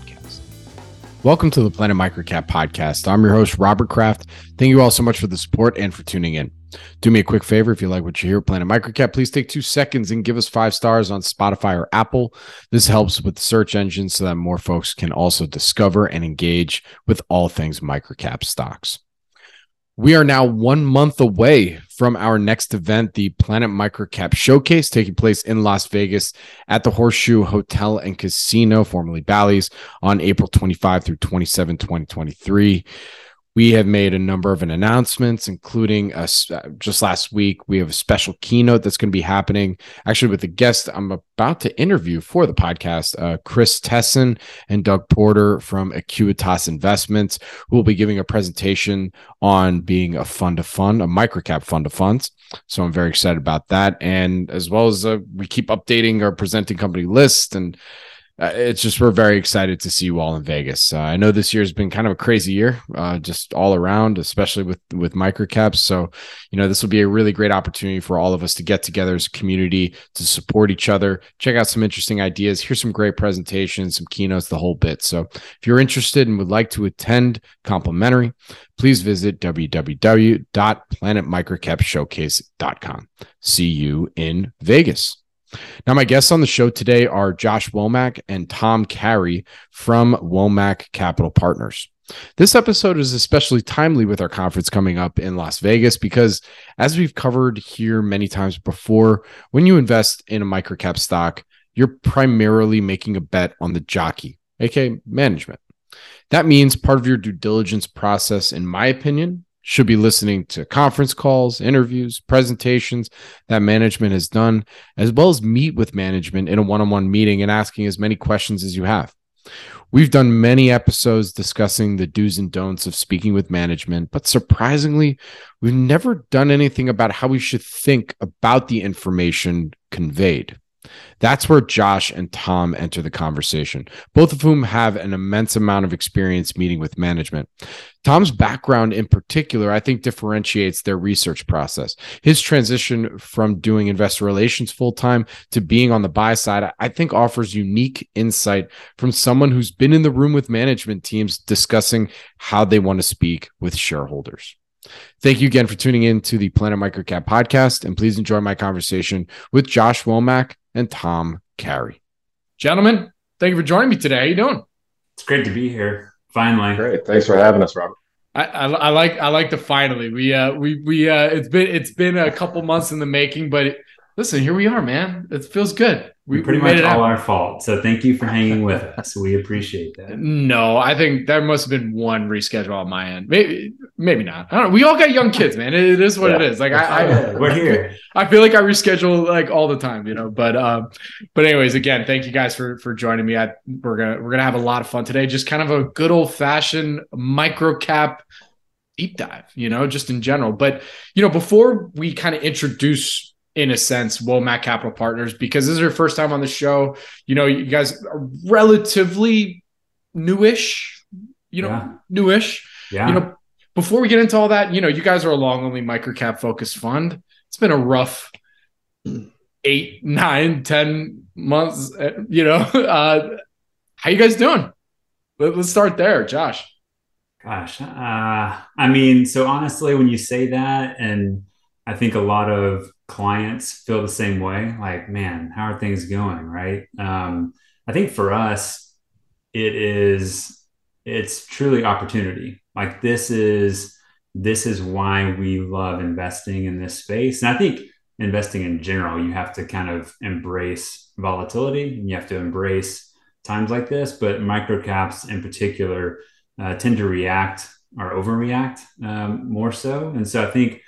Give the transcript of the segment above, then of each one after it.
podcast. Welcome to the Planet Microcap podcast. I'm your host, Robert Kraft. Thank you all so much for the support and for tuning in. Do me a quick favor if you like what you hear, Planet Microcap, please take two seconds and give us five stars on Spotify or Apple. This helps with the search engine so that more folks can also discover and engage with all things microcap stocks. We are now one month away from our next event, the Planet Microcap Showcase, taking place in Las Vegas at the Horseshoe Hotel and Casino, formerly Bally's, on April 25 through 27, 2023 we have made a number of announcements, including us uh, just last week. We have a special keynote that's going to be happening actually with a guest I'm about to interview for the podcast, uh, Chris Tessin and Doug Porter from Acuitas Investments, who will be giving a presentation on being a fund of fund, a microcap fund of funds. So I'm very excited about that. And as well as uh, we keep updating our presenting company list and uh, it's just we're very excited to see you all in Vegas. Uh, I know this year has been kind of a crazy year, uh, just all around, especially with with microcaps. So, you know, this will be a really great opportunity for all of us to get together as a community to support each other, check out some interesting ideas, hear some great presentations, some keynotes, the whole bit. So, if you're interested and would like to attend complimentary, please visit www.planetmicrocapshowcase.com. See you in Vegas. Now, my guests on the show today are Josh Womack and Tom Carey from Womack Capital Partners. This episode is especially timely with our conference coming up in Las Vegas because, as we've covered here many times before, when you invest in a microcap stock, you're primarily making a bet on the jockey, aka management. That means part of your due diligence process, in my opinion, should be listening to conference calls, interviews, presentations that management has done, as well as meet with management in a one on one meeting and asking as many questions as you have. We've done many episodes discussing the do's and don'ts of speaking with management, but surprisingly, we've never done anything about how we should think about the information conveyed. That's where Josh and Tom enter the conversation, both of whom have an immense amount of experience meeting with management. Tom's background in particular, I think, differentiates their research process. His transition from doing investor relations full time to being on the buy side, I think, offers unique insight from someone who's been in the room with management teams discussing how they want to speak with shareholders. Thank you again for tuning in to the Planet Microcap podcast, and please enjoy my conversation with Josh Womack and Tom Carey. Gentlemen, thank you for joining me today. How you doing? It's great to be here. Finally. Great. Thanks for having us, Robert. I, I, I like I like the finally. We uh we we uh it's been it's been a couple months in the making, but it, listen, here we are, man. It feels good. We, pretty much all our fault. So thank you for hanging with us. We appreciate that. No, I think there must have been one reschedule on my end. Maybe, maybe not. I don't know. We all got young kids, man. It is what yeah. it is. Like I, I, we're here. I feel like I reschedule like all the time, you know. But, um, but anyways, again, thank you guys for for joining me. I we're gonna we're gonna have a lot of fun today. Just kind of a good old fashioned micro cap deep dive, you know, just in general. But you know, before we kind of introduce in a sense, Womack Capital Partners, because this is your first time on the show. You know, you guys are relatively newish, you know, yeah. newish. Yeah. You know, before we get into all that, you know, you guys are a long only microcap focused fund. It's been a rough eight, nine, ten months. Uh, you know, uh, how you guys doing? Let, us start there, Josh. Gosh, uh, I mean, so honestly, when you say that, and I think a lot of clients feel the same way like man how are things going right um, i think for us it is it's truly opportunity. Like this is this is why we love investing in this space. And I think investing in general, you have to kind of embrace volatility and you have to embrace times like this. But microcaps in particular uh, tend to react or overreact um, more so. And so I think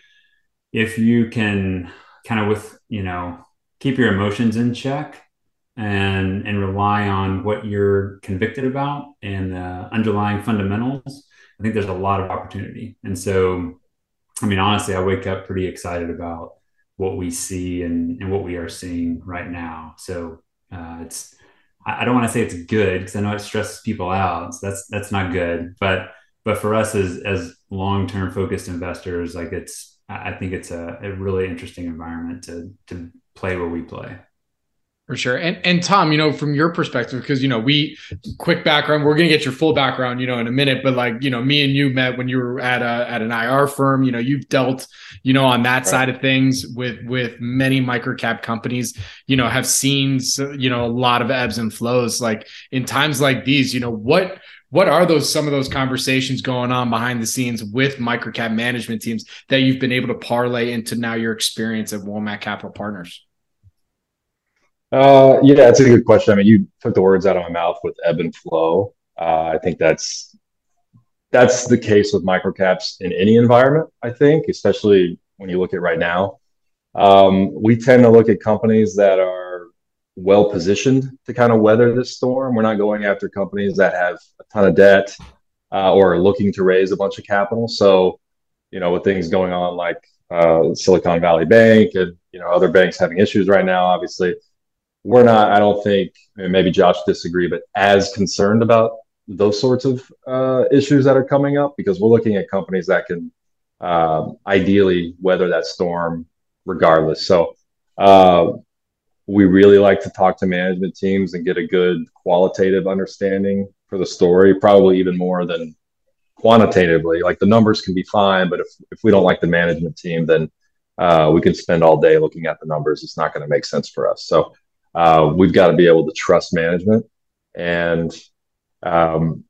if you can kind of with, you know, keep your emotions in check and and rely on what you're convicted about and the underlying fundamentals, I think there's a lot of opportunity. And so, I mean, honestly, I wake up pretty excited about what we see and, and what we are seeing right now. So uh, it's I don't want to say it's good because I know it stresses people out. So that's that's not good. But but for us as as long term focused investors, like it's I think it's a, a really interesting environment to to play where we play. For sure. And and Tom, you know, from your perspective, because you know, we quick background, we're gonna get your full background, you know, in a minute, but like, you know, me and you met when you were at a at an IR firm, you know, you've dealt, you know, on that right. side of things with with many microcap companies, you know, have seen you know a lot of ebbs and flows. Like in times like these, you know, what what are those some of those conversations going on behind the scenes with microcap management teams that you've been able to parlay into now your experience at Womack Capital Partners? Uh, yeah, that's a good question. I mean, you took the words out of my mouth with ebb and flow. Uh, I think that's that's the case with microcaps in any environment. I think, especially when you look at right now, um, we tend to look at companies that are well positioned to kind of weather this storm. We're not going after companies that have a ton of debt uh, or are looking to raise a bunch of capital. So, you know, with things going on like uh, Silicon Valley Bank and you know other banks having issues right now, obviously we're not, I don't think, maybe Josh disagree, but as concerned about those sorts of uh, issues that are coming up because we're looking at companies that can um, ideally weather that storm regardless. So uh, we really like to talk to management teams and get a good qualitative understanding for the story, probably even more than quantitatively. Like the numbers can be fine, but if, if we don't like the management team, then uh, we can spend all day looking at the numbers. It's not going to make sense for us. So uh, we've got to be able to trust management and um,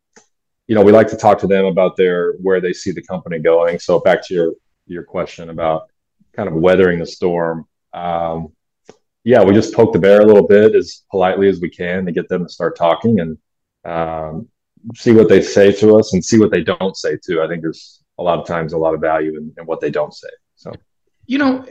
you know we like to talk to them about their where they see the company going so back to your your question about kind of weathering the storm um, yeah we just poke the bear a little bit as politely as we can to get them to start talking and um, see what they say to us and see what they don't say too i think there's a lot of times a lot of value in, in what they don't say so you know,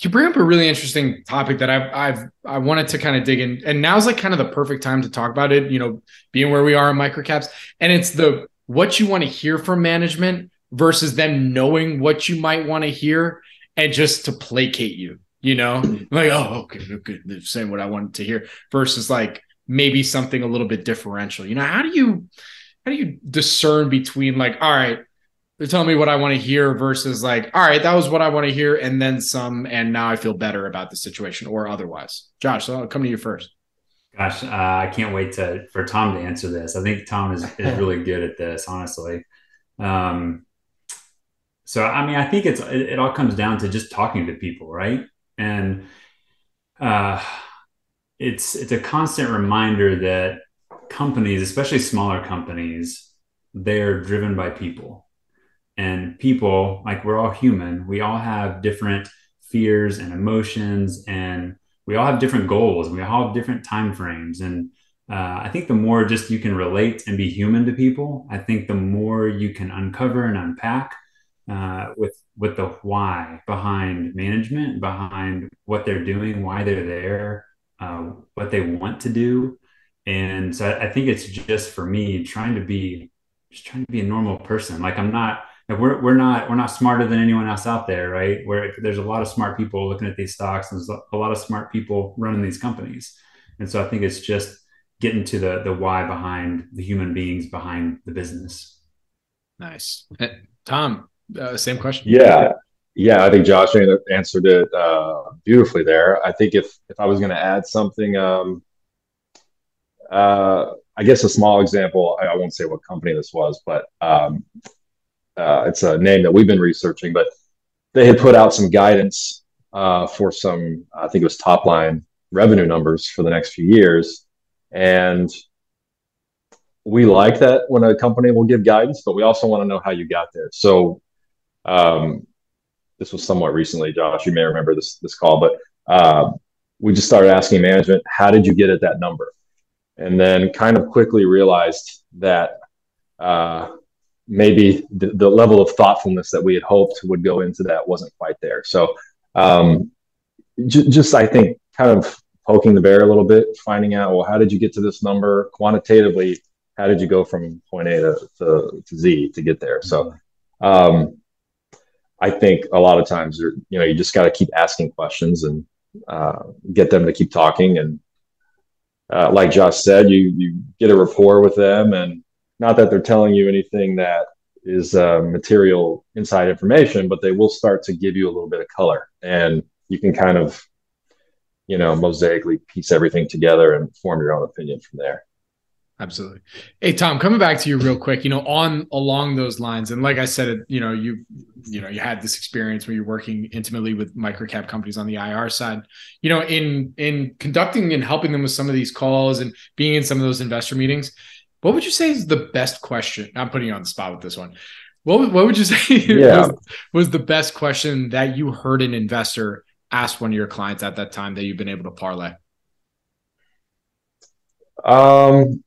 you bring up a really interesting topic that I've I've I wanted to kind of dig in, and now's like kind of the perfect time to talk about it. You know, being where we are in microcaps, and it's the what you want to hear from management versus them knowing what you might want to hear and just to placate you. You know, like oh okay, okay, they're saying what I wanted to hear versus like maybe something a little bit differential. You know, how do you how do you discern between like all right they're telling me what I want to hear versus like, all right, that was what I want to hear, and then some, and now I feel better about the situation or otherwise. Josh, so I'll come to you first. Gosh, uh, I can't wait to for Tom to answer this. I think Tom is, is really good at this, honestly. Um, so I mean, I think it's it, it, all comes down to just talking to people, right? And uh, it's it's a constant reminder that companies, especially smaller companies, they're driven by people. And people like we're all human. We all have different fears and emotions and we all have different goals. We all have different time frames. And uh, i think the more just you can relate and be human to people i think the more you can uncover and unpack uh, with with the why behind management behind what they're doing why they're there uh, what they want to do. And so I, I think it's just for me trying to be just trying to be a normal person. Like i'm not we're, we're not we're not smarter than anyone else out there right? Where there's a lot of smart people looking at these stocks and there's a lot of smart people running these companies. And so i think it's just getting to the the why behind the human beings behind the business. Nice. Tom uh, same question yeah yeah i think josh answered it uh, beautifully there i think if if i was going to add something um, uh, I guess a small example. I, I, won't say what company this was, but um, uh, it's a name that we've been researching, but they had put out some guidance uh, for some, I think it was top line revenue numbers for the next few years. And we like that when a company will give guidance, but we also want to know how you got there. So, um, this was somewhat recently, Josh. You may remember this this call, but uh, we just started asking management, "How did you get at that number?" And then kind of quickly realized that uh, maybe the, the, level of thoughtfulness that we had hoped would go into that wasn't quite there. So, um, j- just I think kind of poking the bear a little bit, finding out, well, how did you get to this number quantitatively? How did you go from point A to, to, to Z to get there? So, um, I think a lot of times, you know, you just got to keep asking questions and uh, get them to keep talking. And uh, like Josh said, you you get a rapport with them, and not that they're telling you anything that is uh, material inside information, but they will start to give you a little bit of color, and you can kind of, you know, mosaically piece everything together and form your own opinion from there. Absolutely. Hey Tom, coming back to you real quick, you know, on along those lines, and like I said, you know, you you know, you had this experience where you're working intimately with microcap companies on the IR side. You know, in in conducting and helping them with some of these calls and being in some of those investor meetings, what would you say is the best question? I'm putting you on the spot with this one. What what would you say yeah. was, was the best question that you heard an investor ask one of your clients at that time that you've been able to parlay? Um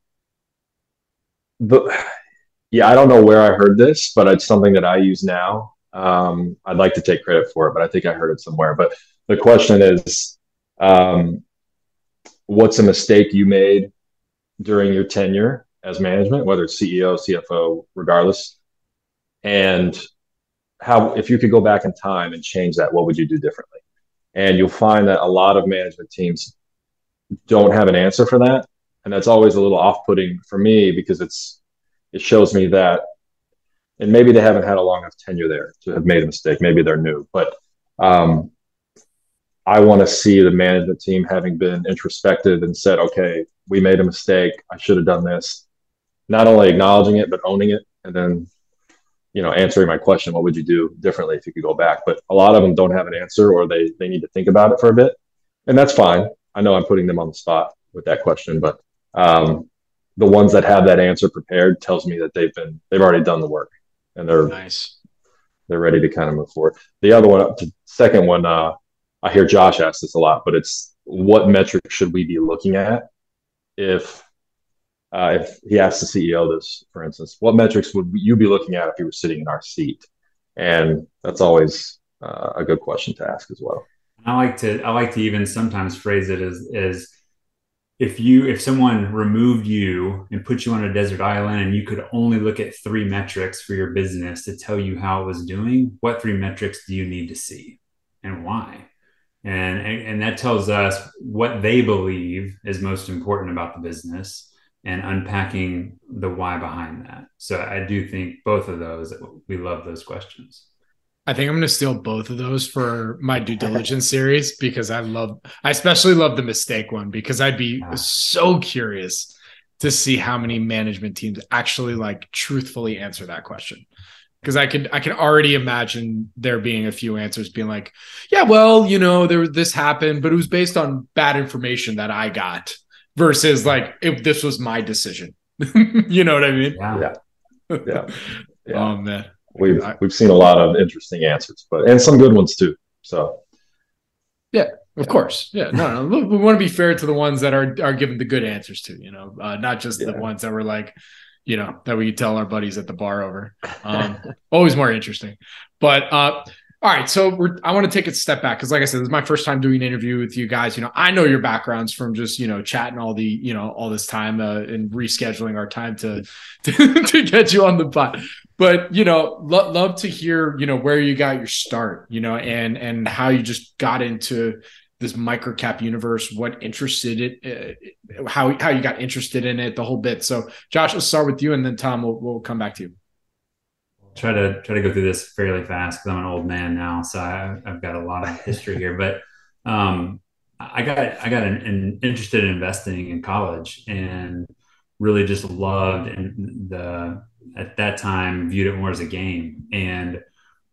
the yeah, I don't know where I heard this, but it's something that I use now. Um, I'd like to take credit for it, but I think I heard it somewhere. But the question is, um, what's a mistake you made during your tenure as management, whether it's CEO, CFO, regardless, and how if you could go back in time and change that, what would you do differently? And you'll find that a lot of management teams don't have an answer for that and that's always a little off-putting for me because it's it shows me that and maybe they haven't had a long enough tenure there to have made a mistake. Maybe they're new but um, i want to see the management team having been introspective and said okay we made a mistake. I should have done this. Not only acknowledging it but owning it and then you know answering my question what would you do differently if you could go back? But a lot of them don't have an answer or they they need to think about it for a bit. And that's fine. I know i'm putting them on the spot with that question but um, the ones that have that answer prepared tells me that they've been they've already done the work and they're nice. They're ready to kind of move forward. The other one, the second one, uh, I hear Josh ask this a lot, but it's what metric should we be looking at if uh, if he asks the CEO this, for instance, what metrics would you be looking at if you were sitting in our seat? And that's always uh, a good question to ask as well. I like to I like to even sometimes phrase it as as if you if someone removed you and put you on a desert island and you could only look at three metrics for your business to tell you how it was doing what three metrics do you need to see and why? And and, that tells us what they believe is most important about the business and unpacking the why behind that. So i do think both of those we love those questions I think I'm going to steal both of those for my due diligence series because I love, I especially love the mistake one because I'd be yeah. so curious to see how many management teams actually like truthfully answer that question. Because I could, I can already imagine there being a few answers being like, yeah, well, you know, there this happened, but it was based on bad information that I got versus like if this was my decision. you know what I mean? Yeah. Yeah. yeah. yeah. Oh man we've we've seen a lot of interesting answers, but and some good ones too. So, yeah, of course, yeah. No, no, we want to be fair to the ones that are are given the good answers to. You know, uh, not just yeah. the ones that were like, you know, that we tell our buddies at the bar over. Um, always more interesting, but. uh all right, so I want to take a step back because, like I said, this is my first time doing an interview with you guys. You know, I know your backgrounds from just you know chatting all the you know all this time uh, and rescheduling our time to to, to get you on the pot but you know lo- love to hear you know where you got your start you know and and how you just got into this microcap universe what interested it uh, how how you got interested in it the whole bit. So josh let's start with you and then tom we'll, we'll come back to you. Try to try to go through this fairly fast because i'm an old man now so I, have got a lot of history here. But um, i got i got an, an interested in investing in college and really just loved and the at that time viewed it more as a game and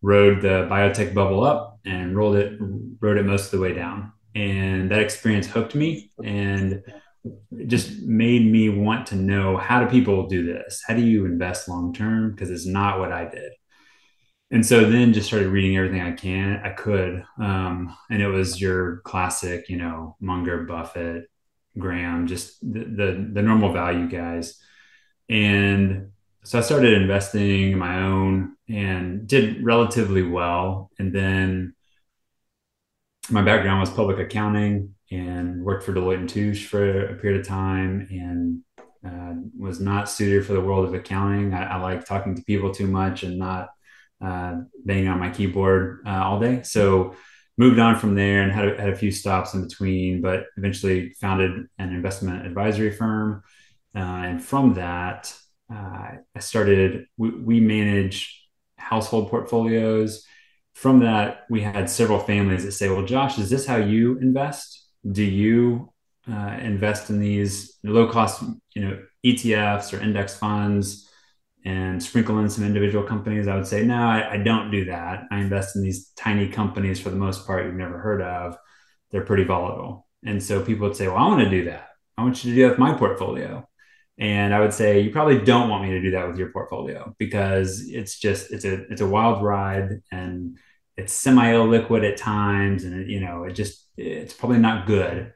rode the biotech bubble up and rolled it rode it most of the way down and that experience hooked me and it just made me want to know how do people do this? How do you invest long term? Because it's not what I did. And so then just started reading everything I can, I could. Um, and it was your classic, you know, Munger, Buffett, Graham, just the, the, the normal value guys. And so I started investing my own and did relatively well. And then my background was public accounting and worked for Deloitte and Touche for a period of time and uh, was not suited for the world of accounting. I, I like talking to people too much and not uh, banging on my keyboard uh, all day. So moved on from there and had a, had a few stops in between, but eventually founded an investment advisory firm. Uh, and from that, uh, I started, we, we manage household portfolios. From that, we had several families that say, Well, Josh, is this how you invest? Do you uh, invest in these low cost, you know, ETFs or index funds and sprinkle in some individual companies? I would say, No, I, I don't do that. I invest in these tiny companies for the most part you've never heard of. They're pretty volatile. And so people would say, Well, I want to do that. I want you to do that with my portfolio. And I would say you probably don't want me to do that with your portfolio because it's just it's a it's a wild ride and it's semi illiquid at times and it, you know it just it's probably not good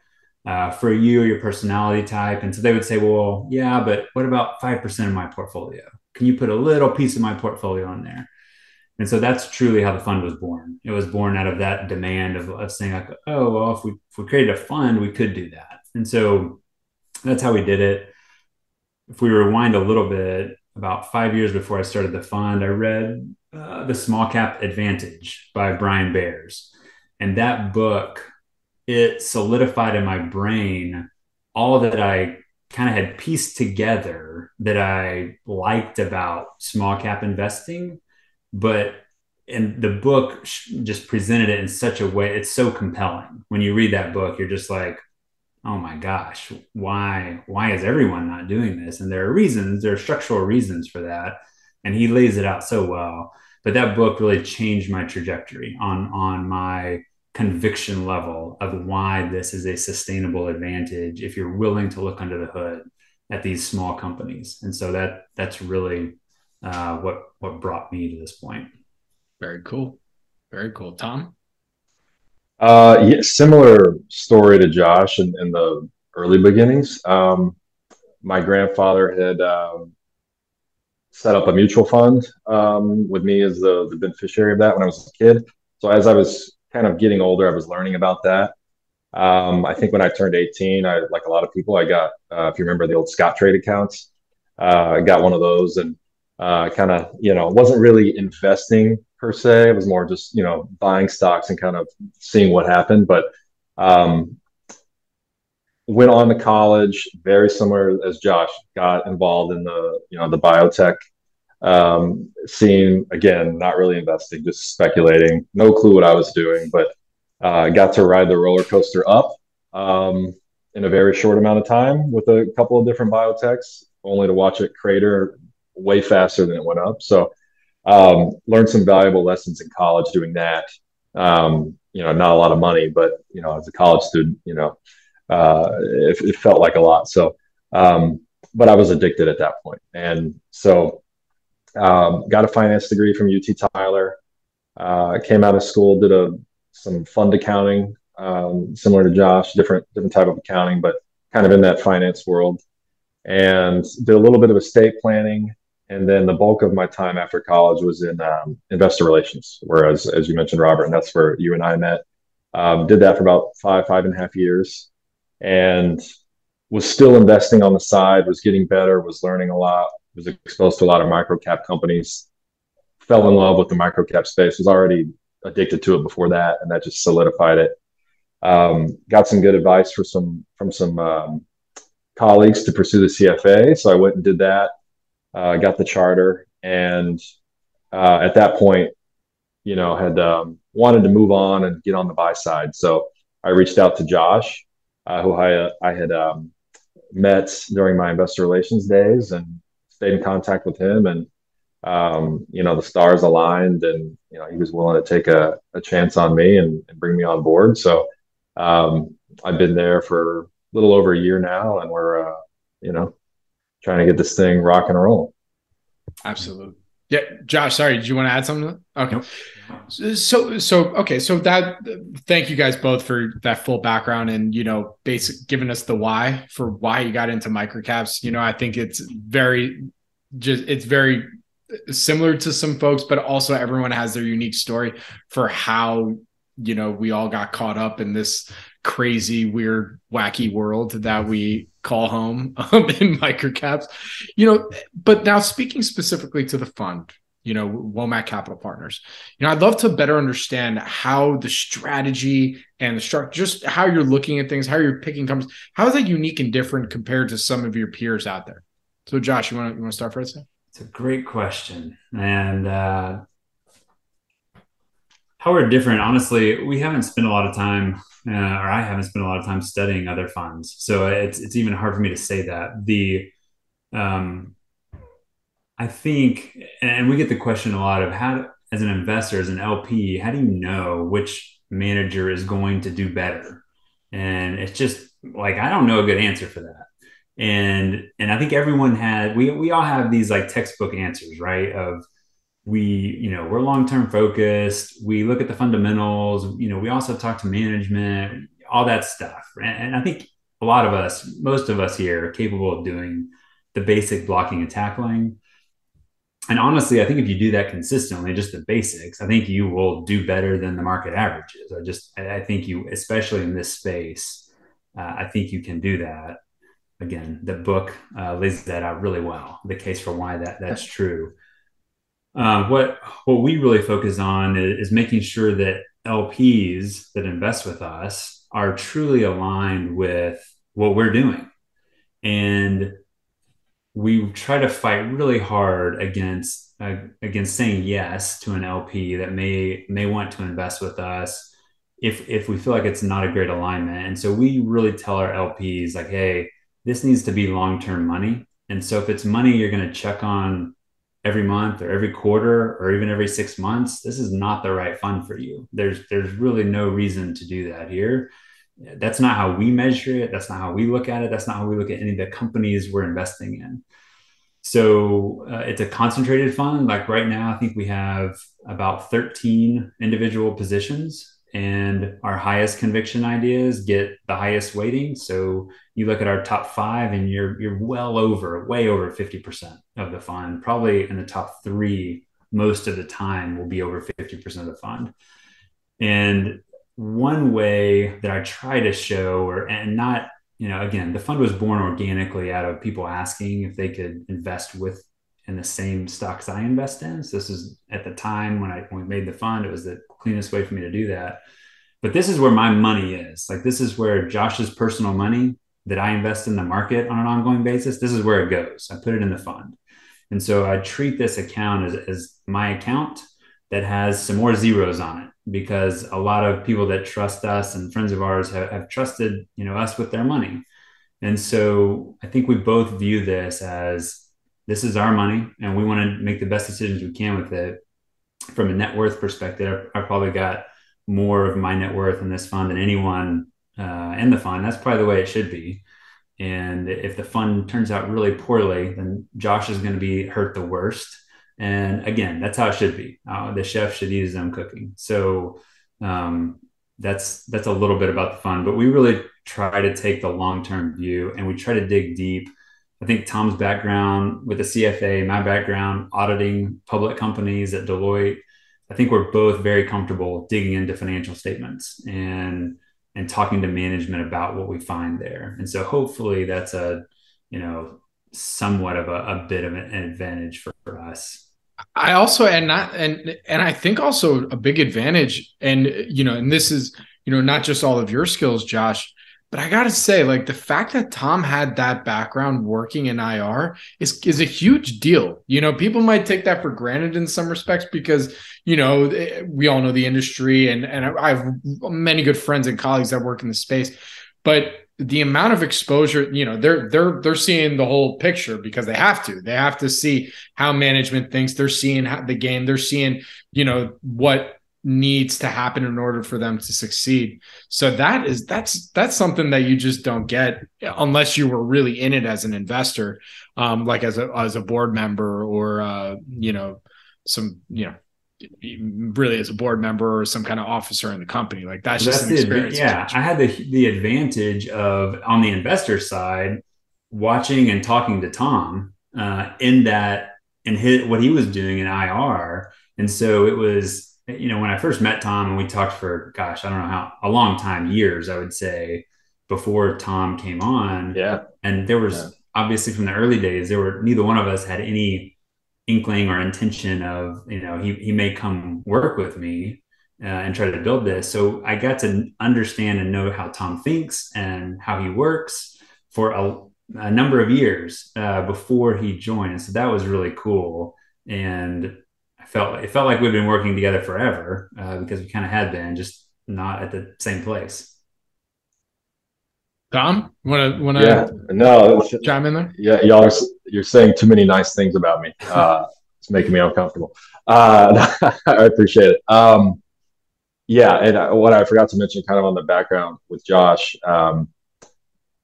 uh, for you or your personality type. And so they would say, well, yeah, but what about five percent of my portfolio? Can you put a little piece of my portfolio on there? And so that's truly how the fund was born. It was born out of that demand of, saying like, oh, well, if we if we created a fund, we could do that. And so that's how we did it if we rewind a little bit, about five years before I started the fund, I read uh, The Small Cap Advantage by Brian Bares. And that book, it solidified in my brain all that I kind of had pieced together that I liked about small cap investing. But and the book just presented it in such a way, it's so compelling. When you read that book, you're just like, oh my gosh, why why is everyone not doing this? And there are reasons, there are structural reasons for that. And he lays it out so well. But that book really changed my trajectory on on my conviction level of why this is a sustainable advantage if you're willing to look under the hood at these small companies. And so that that's really uh, what what brought me to this point. Very cool. Very cool. Tom? Uh, yeah, similar story to Josh in, in the early beginnings. Um, my grandfather had um, set up a mutual fund um, with me as the, the beneficiary of that when I was a kid. So as I was kind of getting older, I was learning about that. Um, I think when I turned 18, I like a lot of people, I got uh, if you remember the old Scottrade accounts, uh, I got one of those and uh, kind of you know wasn't really investing per se. It was more just you know buying stocks and kind of seeing what happened. But um, went on to college, very similar as Josh. Got involved in the you know the biotech um, scene again. Not really investing, just speculating. No clue what I was doing, but uh, got to ride the roller coaster up um, in a very short amount of time with a couple of different biotechs, only to watch it crater way faster than it went up. So um, learned some valuable lessons in college doing that. Um, you know, not a lot of money, but you know, as a college student, you know, uh, it, it, felt like a lot. So, um, but I was addicted at that point, and so um, got a finance degree from UT Tyler. Uh, came out of school, did a some fund accounting, um, similar to Josh, different different type of accounting, but kind of in that finance world, and did a little bit of estate planning and then the bulk of my time after college was in um, investor relations, whereas, as you mentioned, Robert, and that's where you and I met. Um, did that for about five, five and a half years, and was still investing on the side. Was getting better. Was learning a lot. Was exposed to a lot of micro cap companies. Fell in love with the micro cap space. Was already addicted to it before that, and that just solidified it. Um, got some good advice for some from some um, colleagues to pursue the CFA, so I went and did that uh, got the charter, and uh, at that point, you know, had um, wanted to move on and get on the buy side. So I reached out to Josh, uh, who I I had um, met during my investor relations days, and stayed in contact with him. And um, you know, the stars aligned, and you know, he was willing to take a, a chance on me and, and bring me on board. So um, I've been there for a little over a year now, and we're uh, you know trying to get this thing rock and roll. Absolutely. Yeah, Josh. Sorry, did you want to add something? Okay. So, so okay. So that. Thank you guys both for that full background and you know, basic giving us the why for why you got into microcaps. You know, I think it's very, just it's very similar to some folks, but also everyone has their unique story for how you know we all got caught up in this crazy, weird, wacky world that we call home um, in microcaps. You know, but now speaking specifically to the fund, you know, Womack Capital Partners. You know, I'd love to better understand how the strategy and the structure, just how you're looking at things, how you're picking companies. How is that unique and different compared to some of your peers out there? So, Josh, you want to you want to start first? It's a great question, and uh, how we're different. Honestly, we haven't spent a lot of time uh, or I haven't spent a lot of time studying other funds, so it's it's even hard for me to say that. The um, I think, and we get the question a lot of how, as an investor, as an LP, how do you know which manager is going to do better? And it's just like I don't know a good answer for that. And and I think everyone had we we all have these like textbook answers, right? Of we you know we're long term focused. We look at the fundamentals. You know we also talk to management all that stuff. And, i think a lot of us most of us here are capable of doing the basic blocking and tackling. And honestly i think if you do that consistently just the basics i think you will do better than the market averages. I just i think you especially in this space uh, i think you can do that. Again the book uh, lays that out really well the case for why that that's true um, what what we really focus on is, is making sure that LPs that invest with us are truly aligned with what we're doing, and we try to fight really hard against uh, against saying yes to an LP that may may want to invest with us if if we feel like it's not a great alignment. And so we really tell our LPs like, hey, this needs to be long term money. And so if it's money you're going to check on every month or every quarter or even every six months, this is not the right fund for you. There's there's really no reason to do that here. That's not how we measure it. That's not how we look at it. That's not how we look at any of the companies we're investing in. So uh, it's a concentrated fund. Like right now, I think we have about 13 individual positions and our highest conviction ideas get the highest weighting. So you look at our top five, and you're you're well over, way over fifty percent of the fund. Probably in the top three, most of the time will be over fifty percent of the fund. And one way that I try to show, or and not, you know, again, the fund was born organically out of people asking if they could invest with in the same stocks I invest in. So this is at the time when I when we made the fund, it was the cleanest way for me to do that. But this is where my money is. Like this is where Josh's personal money that I invest in the market on an ongoing basis, this is where it goes. I put it in the fund. And so I treat this account as, as my account that has some more zeros on it because a lot of people that trust us and friends of ours have, have trusted, you know, us with their money. And so I think we both view this as this is our money and we want to make the best decisions we can with it. From a net worth perspective, I probably got more of my net worth in this fund than anyone uh, in the fund. That's probably the way it should be. And if the fund turns out really poorly, then Josh is going to be hurt the worst. And again, that's how it should be. Uh, the chef should his own cooking. So um, that's that's a little bit about the fund, but we really try to take the long term view and we try to dig deep I think Tom's background with the CFA, my background auditing public companies at Deloitte, I think we're both very comfortable digging into financial statements and and talking to management about what we find there. And so hopefully that's a, you know, somewhat of a, a bit of an advantage for, for us. I also and not and and I think also a big advantage and you know and this is you know not just all of your skills Josh but I gotta say, like the fact that Tom had that background working in IR is is a huge deal. You know, people might take that for granted in some respects because you know eh, we all know the industry, and and I have many good friends and colleagues that work in the space, but the amount of exposure, you know, they're they're they're seeing the whole picture because they have to. They have to see how management thinks. They're seeing how the game. They're seeing, you know, what needs to happen in order for them to succeed. So that is that's that's something that you just don't get unless you were really in it as an investor, um, like as a as a board member or uh, you know some you know really as a board member or some kind of officer in the company. Like that's just an experience. yeah, I had the the advantage of on the investor side watching and talking to Tom uh, in that and his what he was doing in IR, and so it was you know when I first met Tom and we talked for gosh I don't know how a long time years I would say before Tom came on. Yeah, and there was. Yeah. Obviously, from the early days, there were neither one of us had any inkling or intention of you know he, he may come work with me uh, and try to build this so i got to understand and know how tom thinks and how he works for a, a number of years uh, before he joined and so that was really cool and i felt it felt like we've been working together forever uh, because we kind of had been just not at the same place Tom, want to want to yeah, no chime in there? Yeah, y'all are you're saying too many nice things about me. Uh, it's making me uncomfortable. Uh, I appreciate it. Um, yeah, and what I forgot to mention, kind of on the background with Josh, um,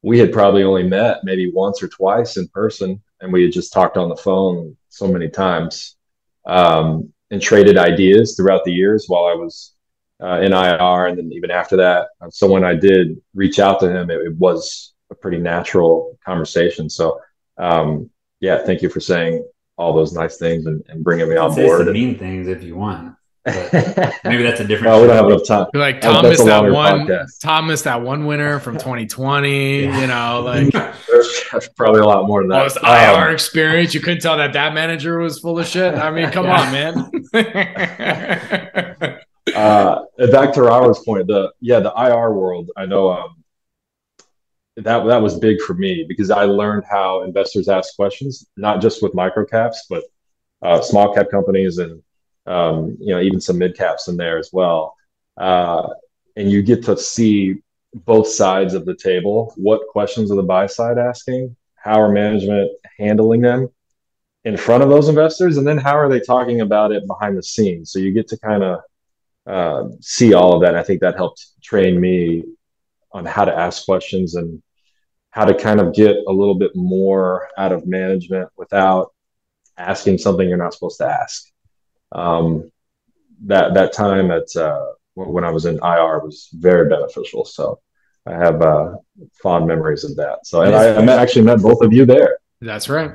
we had probably only met maybe once or twice in person, and we had just talked on the phone so many times um, and traded ideas throughout the years while I was uh, in IR, and then even after that. So when I did reach out to him, it, it was a pretty natural conversation. So um, yeah, thank you for saying all those nice things and, and bringing me on board. Some mean things if you want. maybe that's a different. no, we don't have enough time. You're like Thomas, that one. Podcast. Thomas, that one winner from 2020. yeah. You know, like there's probably a lot more than that. Most IR um, experience. You couldn't tell that that manager was full of shit. I mean, come on, man. uh, back to Robert's point, the yeah, the IR world. I know um, that that was big for me because I learned how investors ask questions, not just with microcaps, but uh, small cap companies and um, you know even some mid caps in there as well. Uh, and you get to see both sides of the table. What questions are the buy side asking? How are management handling them in front of those investors? And then how are they talking about it behind the scenes? So you get to kind of uh, see all of that. I think that helped train me on how to ask questions and how to kind of get a little bit more out of management without asking something you're not supposed to ask. Um, that that time at uh, when I was in IR was very beneficial. So I have uh, fond memories of that. So and I, I met, actually met both of you there. That's right.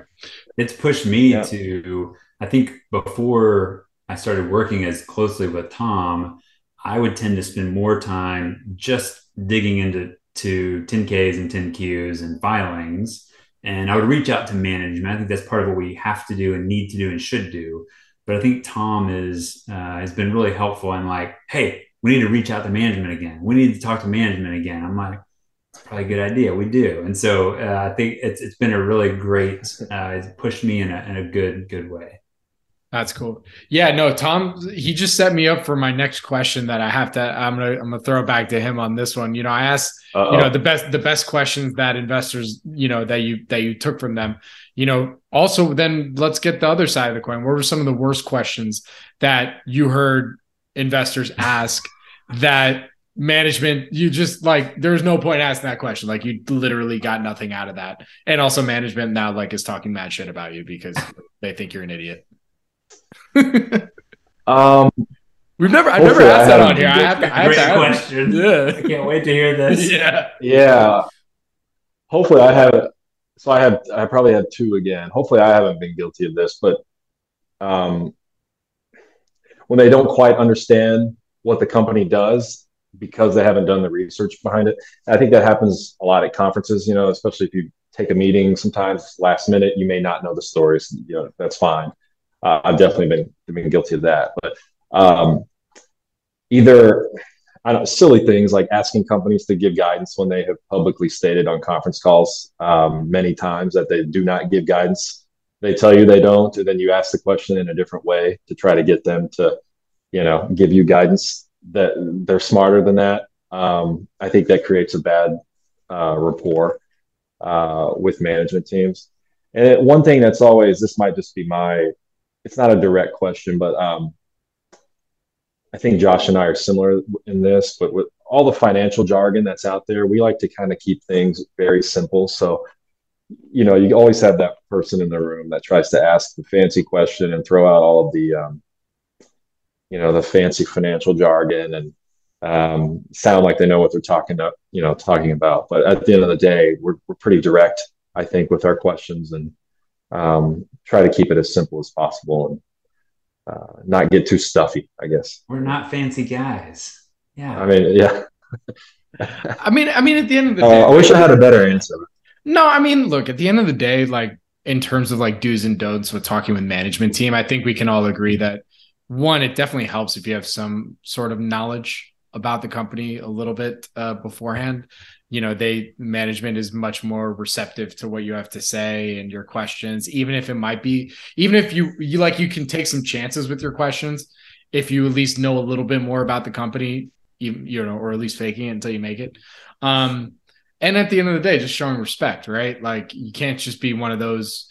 It's pushed me yeah. to. I think before I started working as closely with Tom, I would tend to spend more time just digging into to 10Ks and 10Qs and filings. And I would reach out to management. I think that's part of what we have to do and need to do and should do. But I think Tom is uh, has been really helpful in like, hey, we need to reach out to management again. We need to talk to management again. I'm like, it's probably a good idea. We do. And so uh, I think it's it's been a really great. Uh, it's pushed me in a in a good good way. That's cool. Yeah, no, Tom, he just set me up for my next question that I have to. I'm gonna I'm gonna throw back to him on this one. You know, I asked Uh-oh. you know the best the best questions that investors you know that you that you took from them. You know, also then let's get the other side of the coin. What were some of the worst questions that you heard investors ask that management you just like there's no point asking that question like you literally got nothing out of that and also management now like is talking mad shit about you because they think you're an idiot um, we've never, I've never asked that on here. I have to, I have Great to question. Yeah. I can't wait to hear this. Yeah. Yeah. Hopefully, I have. So I have I probably had two again. Hopefully, I haven't been guilty of this, but um, when they don't quite understand what the company does because they haven't done the research behind it. I think that happens a lot at conferences, you know, especially if you take a meeting sometimes last minute, you may not know the stories, you know, that's fine uh, I've definitely been been guilty of that. But um, either I don't silly things like asking companies to give guidance when they have publicly stated on conference calls um, many times that they do not give guidance. They tell you they don't, and then you ask the question in a different way to try to get them to, you know, give you guidance that they're smarter than that. Um, I think that creates a bad uh, rapport uh, with management teams. And one thing that's always this might just be my it's not a direct question, but um, I think Josh and I are similar in this, but with all the financial jargon that's out there, we like to kind of keep things very simple. So, you know, you always have that person in the room that tries to ask the fancy question and throw out all of the, um, you know, the fancy financial jargon and um, sound like they know what they're talking about, you know, talking about. But at the end of the day, we're, we're pretty direct, I think, with our questions and um, try to keep it as simple as possible and uh, not get too stuffy, I guess. We're not fancy guys. Yeah. I mean, yeah. I mean, I mean, at the end of the uh, day, I wish I had a better answer. No, I mean, look, at the end of the day, like in terms of like do's and don'ts with talking with management team, I think we can all agree that one, it definitely helps if you have some sort of knowledge about the company a little bit uh, beforehand. You know, they management is much more receptive to what you have to say and your questions, even if it might be, even if you you like you can take some chances with your questions if you at least know a little bit more about the company, you, you know, or at least faking it until you make it. Um, and at the end of the day, just showing respect, right? Like you can't just be one of those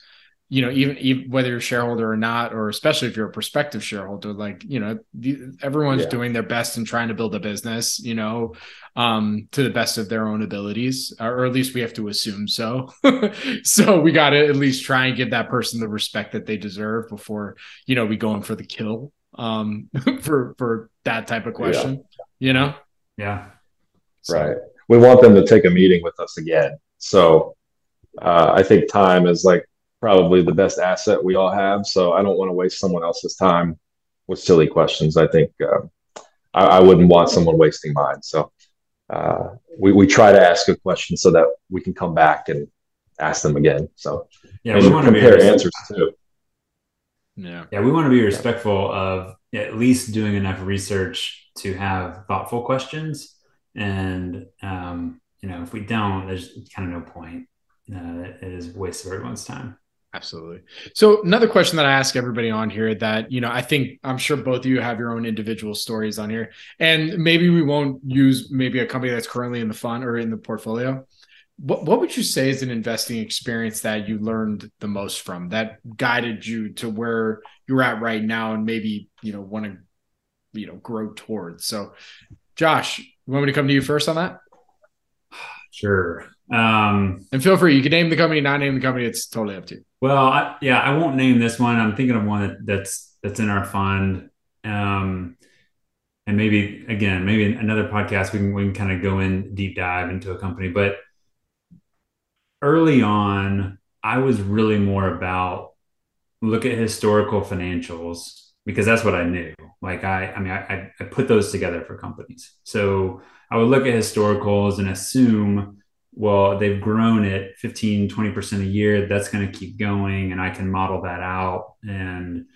you know, even, even, whether you're a shareholder or not, or especially if you're a prospective shareholder, like, you know, the, everyone's yeah. doing their best and trying to build a business, you know, um, to the best of their own abilities, or at least we have to assume so. so we got to at least try and give that person the respect that they deserve before, you know, we go in for the kill, um, for, for that type of question, yeah. you know? Yeah. So. Right. We want them to take a meeting with us again. So, uh, I think time is like probably the best asset we all have. So I don't want to waste someone else's time with silly questions. I think uh, I, I, wouldn't want someone wasting mine. So uh, we, we try to ask a question so that we can come back and ask them again. So yeah, we want to compare answers too. Yeah. Yeah. We want to be respectful of at least doing enough research to have thoughtful questions. And, um, you know, if we don't, there's kind of no point. Uh, it is waste of everyone's time. Absolutely. So another question that I ask everybody on here that, you know, I think I'm sure both of you have your own individual stories on here. And maybe we won't use maybe a company that's currently in the fund or in the portfolio. What what would you say is an investing experience that you learned the most from that guided you to where you're at right now and maybe, you know, want to, you know, grow towards. So Josh, you want me to come to you first on that? Sure. Um, and feel free. You can name the company, not name the company. It's totally up to you. Well, I, yeah, I won't name this one. I'm thinking of one that, that's that's in our fund. Um, and maybe again, maybe another podcast we can we can kind of go in deep dive into a company. But early on, I was really more about look at historical financials because that's what I knew. Like I, I mean, I, I put those together for companies. So I would look at historicals and assume well, they've grown at 15, 20% a year. That's going to keep going. And I can model that out. And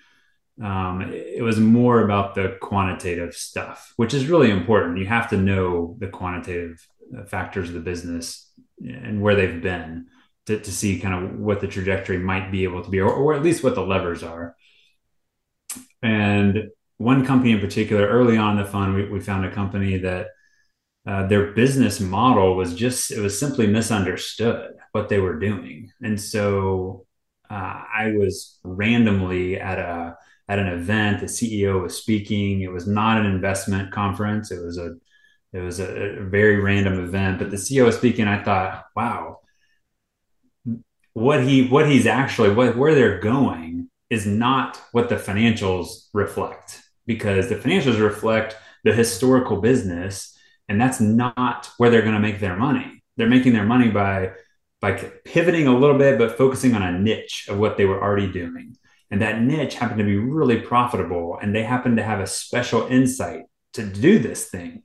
um, it was more about the quantitative stuff, which is really important. You have to know the quantitative uh, factors of the business and where they've been to, to see kind of what the trajectory might be able to be, or, or at least what the levers are. And one company in particular, early on in the fund, we, we found a company that uh, their business model was just it was simply misunderstood what they were doing. And so uh, i was randomly at a at an event the ceo was speaking. It was not an investment conference. It was a it was a, a very random event but the ceo was speaking i thought wow. What he what he's actually what where they're going is not what the financials reflect because the financials reflect the historical business and that's not where they're going to make their money. They're making their money by by pivoting a little bit but focusing on a niche of what they were already doing. And that niche happened to be really profitable and they happened to have a special insight to do this thing.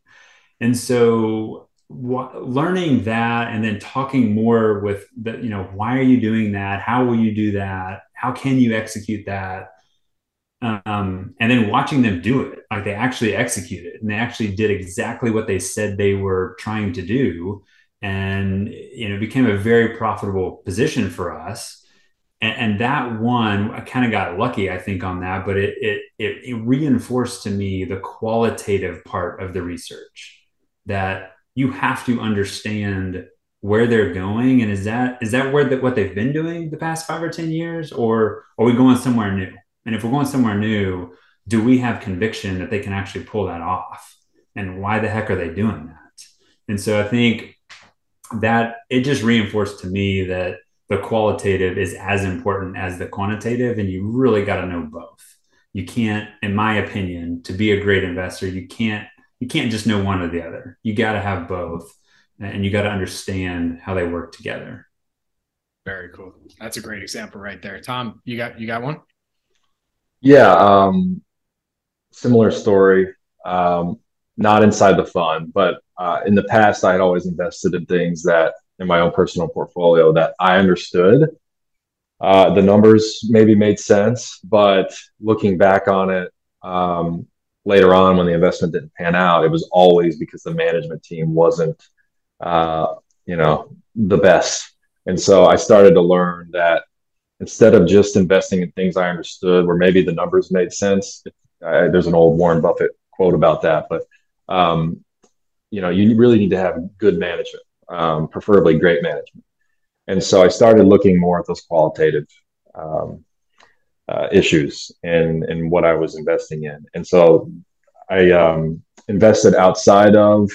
And so learning that and then talking more with the you know why are you doing that? How will you do that how can you execute that? Um, and then watching them do it like they actually executed it and they actually did exactly what they said they were trying to do. And you know became a very profitable position for us. And, and that one i kind of got lucky i think on that but it, it it it reinforced to me the qualitative part of the research that you have to understand where they're going and is that is that where the, what they've been doing the past five or ten years or are we going somewhere new and if we're going somewhere new, do we have conviction that they can actually pull that off? And why the heck are they doing that? And so I think that it just reinforced to me that the qualitative is as important as the quantitative, and you really got to know both. You can't, in my opinion, to be a great investor, you can't you can't just know one or the other. You got to have both, and you got to understand how they work together. Very cool. That's a great example right there. Tom, you got you got one? Yeah, um, similar story. Um, not inside the fund, but uh, in the past, I had always invested in things that in my own personal portfolio that I understood. Uh, the numbers maybe made sense, but looking back on it um, later on when the investment didn't pan out, it was always because the management team wasn't, uh, you know, the best. And so I started to learn that instead of just investing in things I understood, where maybe the numbers made sense, uh, there's an old Warren Buffett quote about that, but um, you know, you really need to have good management, um, preferably great management. And so I started looking more at those qualitative um, uh, issues and and what I was investing in. And so I um, invested outside of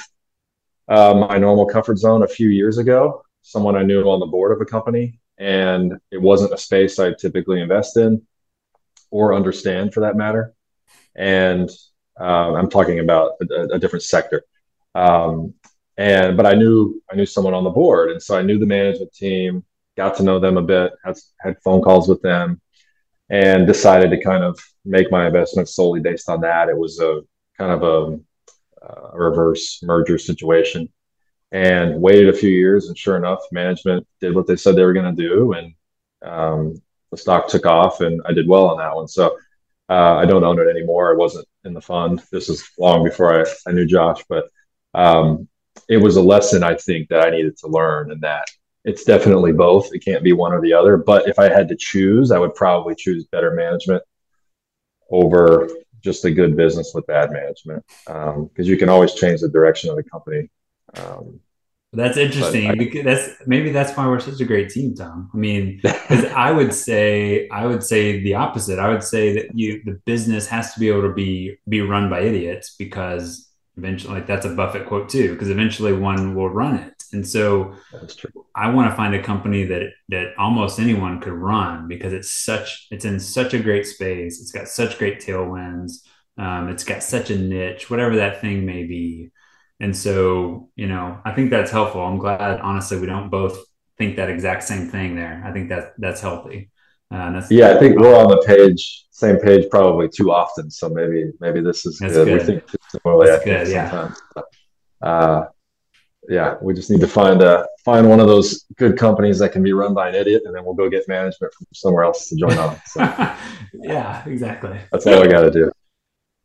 uh, my normal comfort zone a few years ago. Someone I knew on the board of a company, and it wasn't a space I typically invest in or understand for that matter. And uh, I'm talking about a, a different sector. Um, and but I knew I knew someone on the board, and so I knew the management team, got to know them a bit, had had phone calls with them, and decided to kind of make my investment solely based on that. It was a kind of a, a reverse merger situation, and waited a few years, and sure enough, management did what they said they were going to do, and um, the stock took off, and I did well on that one. So uh, I don't own it anymore. I wasn't in the fund. This is long before I, I knew Josh, but um, it was a lesson I think that I needed to learn, and that it's definitely both. It can't be one or the other. But if I had to choose, I would probably choose better management over just a good business with bad management, because um, you can always change the direction of the company. Um, that's interesting I, because that's maybe that's why we're such a great team, Tom. I mean, because I would say I would say the opposite. I would say that you the business has to be able to be be run by idiots because eventually like that's a Buffett quote too, because eventually one will run it. And so I want to find a company that that almost anyone could run because it's such it's in such a great space. It's got such great tailwinds. Um, it's got such a niche, whatever that thing may be and so, you know, I think that's helpful. I'm glad, honestly, we don't both think that exact same thing there. I think that that's healthy. Uh, that's yeah, I think we're on the page, same page, probably too often. So maybe maybe this is good. good. We think too similarly. That's good, yeah. Uh, yeah, we just need to find a find one of those good companies that can be run by an idiot, and then we'll go get management from somewhere else to join on. So, yeah, exactly. That's all we got to do.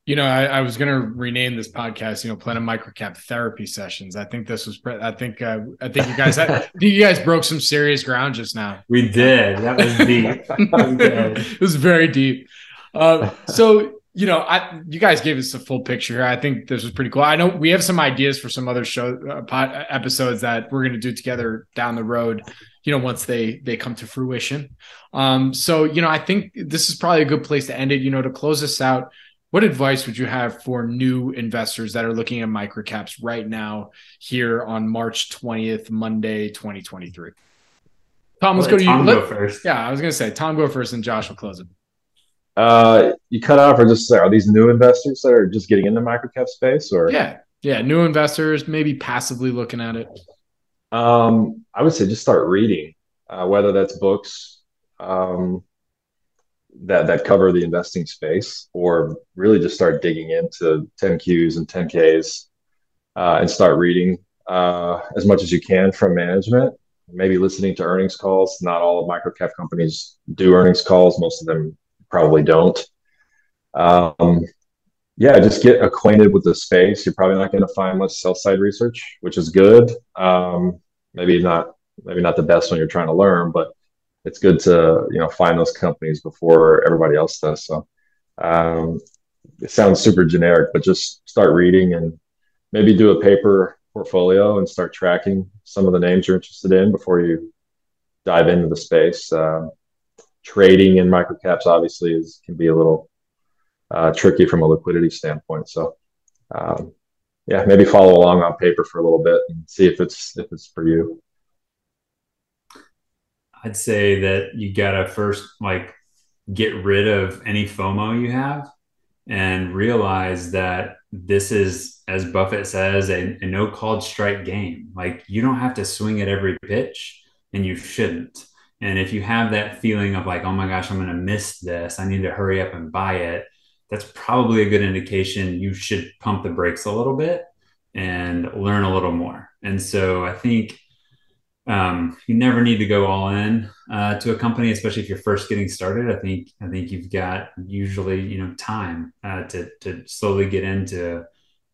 You know, I, I was going to rename this podcast, you know, Planet Microcap Therapy Sessions. I think this was, I think, uh, I think you guys, had, you guys broke some serious ground just now. We did. That was deep. it was very deep. Uh, so, you know, I, you guys gave us a full picture. Here. I think this was pretty cool. I know we have some ideas for some other show uh, pod, episodes that we're going to do together down the road. You know, once they they come to fruition. Um, so you know, I think this is probably a good place to end it. You know, to close this out what advice would you have for new investors that are looking at microcaps right now here on March 20th, Monday, 2023? Tom, let's go to you. Tom Let, first. Yeah, I was going to say Tom go first and Josh will close it. Uh, you cut off or just are these new investors that are just getting into microcap space or? Yeah. Yeah. New investors, maybe passively looking at it. Um, I would say just start reading, uh, whether that's books, um, that that cover the investing space, or really just start digging into 10Qs and 10Ks uh, and start reading uh, as much as you can from management. Maybe listening to earnings calls. Not all of microcap companies do earnings calls. Most of them probably don't. Um, yeah, just get acquainted with the space. You're probably not going to find much sell side research, which is good. Um, maybe not, maybe not the best when you're trying to learn, but it's good to you know find those companies before everybody else does. So um, it sounds super generic, but just start reading and maybe do a paper portfolio and start tracking some of the names you're interested in before you dive into the space. Um, trading in microcaps obviously is can be a little uh, tricky from a liquidity standpoint. So, um, yeah, maybe follow along on paper for a little bit and see if it's if it's for you. I'd say that you gotta first like get rid of any FOMO you have and realize that this is, as Buffett says, a, a no called strike game. Like you don't have to swing at every pitch and you shouldn't. And if you have that feeling of like, oh my gosh, I'm going to miss this, I need to hurry up and buy it, that's probably a good indication you should pump the brakes a little bit and learn a little more. And so I think um, you never need to go all in uh, to a company, especially if you're first getting started. I think I think you've got usually you know time uh, to to slowly get into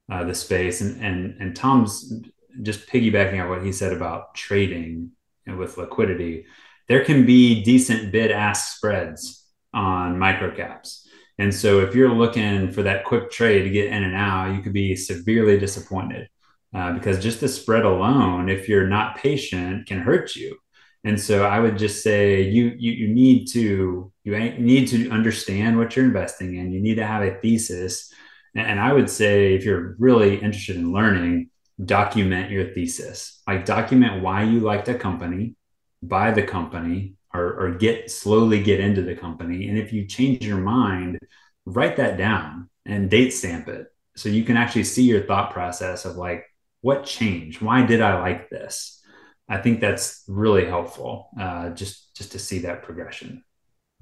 uh, the space. And and and Tom's just piggybacking on what he said about trading and with liquidity. There can be decent bid ask spreads on microcaps. And so if you're looking for that quick trade to get in and out, you could be severely disappointed uh, because just the spread alone, if you're not patient, can hurt you. And so I would just say you you, you need to you need to understand what you're investing in. You need to have a thesis. And I would say if you're really interested in learning, document your thesis. Like document why you liked a company, buy the company, or, or get slowly get into the company. And if you change your mind, write that down and date stamp it. So you can actually see your thought process of like what changed? Why did i like this? I think that's really helpful uh, just just to see that progression.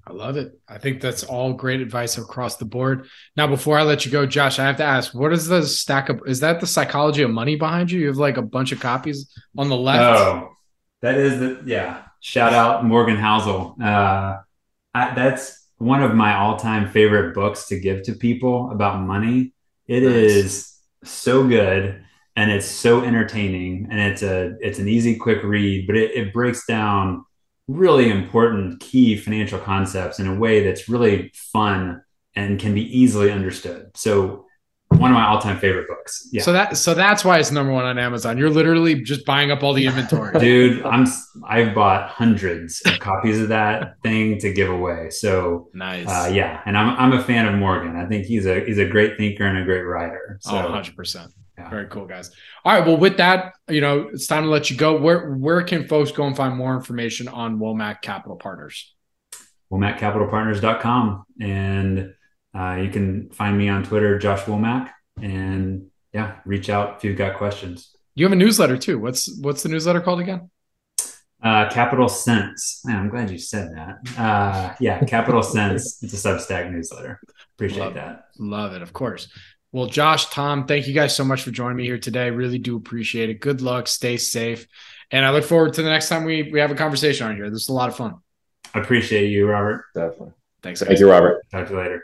I love it. I think that's all great advice across the board. Now before i let you go josh i have to ask what is the stack of is that the psychology of money behind you? You have like a bunch of copies on the left? Oh that is the yeah shout out morgan housel. Uh, I, that's one of my all-time favorite books to give to people about money. It nice. is so good and it's so entertaining and it's a it's an easy quick read but it, it breaks down really important key financial concepts in a way that's really fun and can be easily understood. So one of my all-time favorite books. Yeah. So that so that's why it's number one on Amazon. You're literally just buying up all the inventory. Dude, I'm I've bought hundreds of copies of that thing to give away. So nice. Uh, yeah, and I'm I'm a fan of Morgan. I think he's a he's a great thinker and a great writer. So, oh, 100%. Yeah. Very cool, guys. All right. Well, with that, you know, it's time to let you go. Where where can folks go and find more information on Womack Capital Partners? WomackCapitalPartners.com. And uh, you can find me on Twitter, Josh Womack, and yeah, reach out if you've got questions. You have a newsletter too. What's what's the newsletter called again? Uh, Capital Sense. Man, I'm glad you said that. Uh, yeah, Capital Sense. It's a Substack newsletter. Appreciate Love that. It. Love it, of course. Well, Josh, Tom, thank you guys so much for joining me here today. Really do appreciate it. Good luck. Stay safe. And I look forward to the next time we, we have a conversation on here. This is a lot of fun. I appreciate you, Robert. Definitely. Thanks. Thank you, Robert. Talk to you later.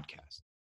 podcast.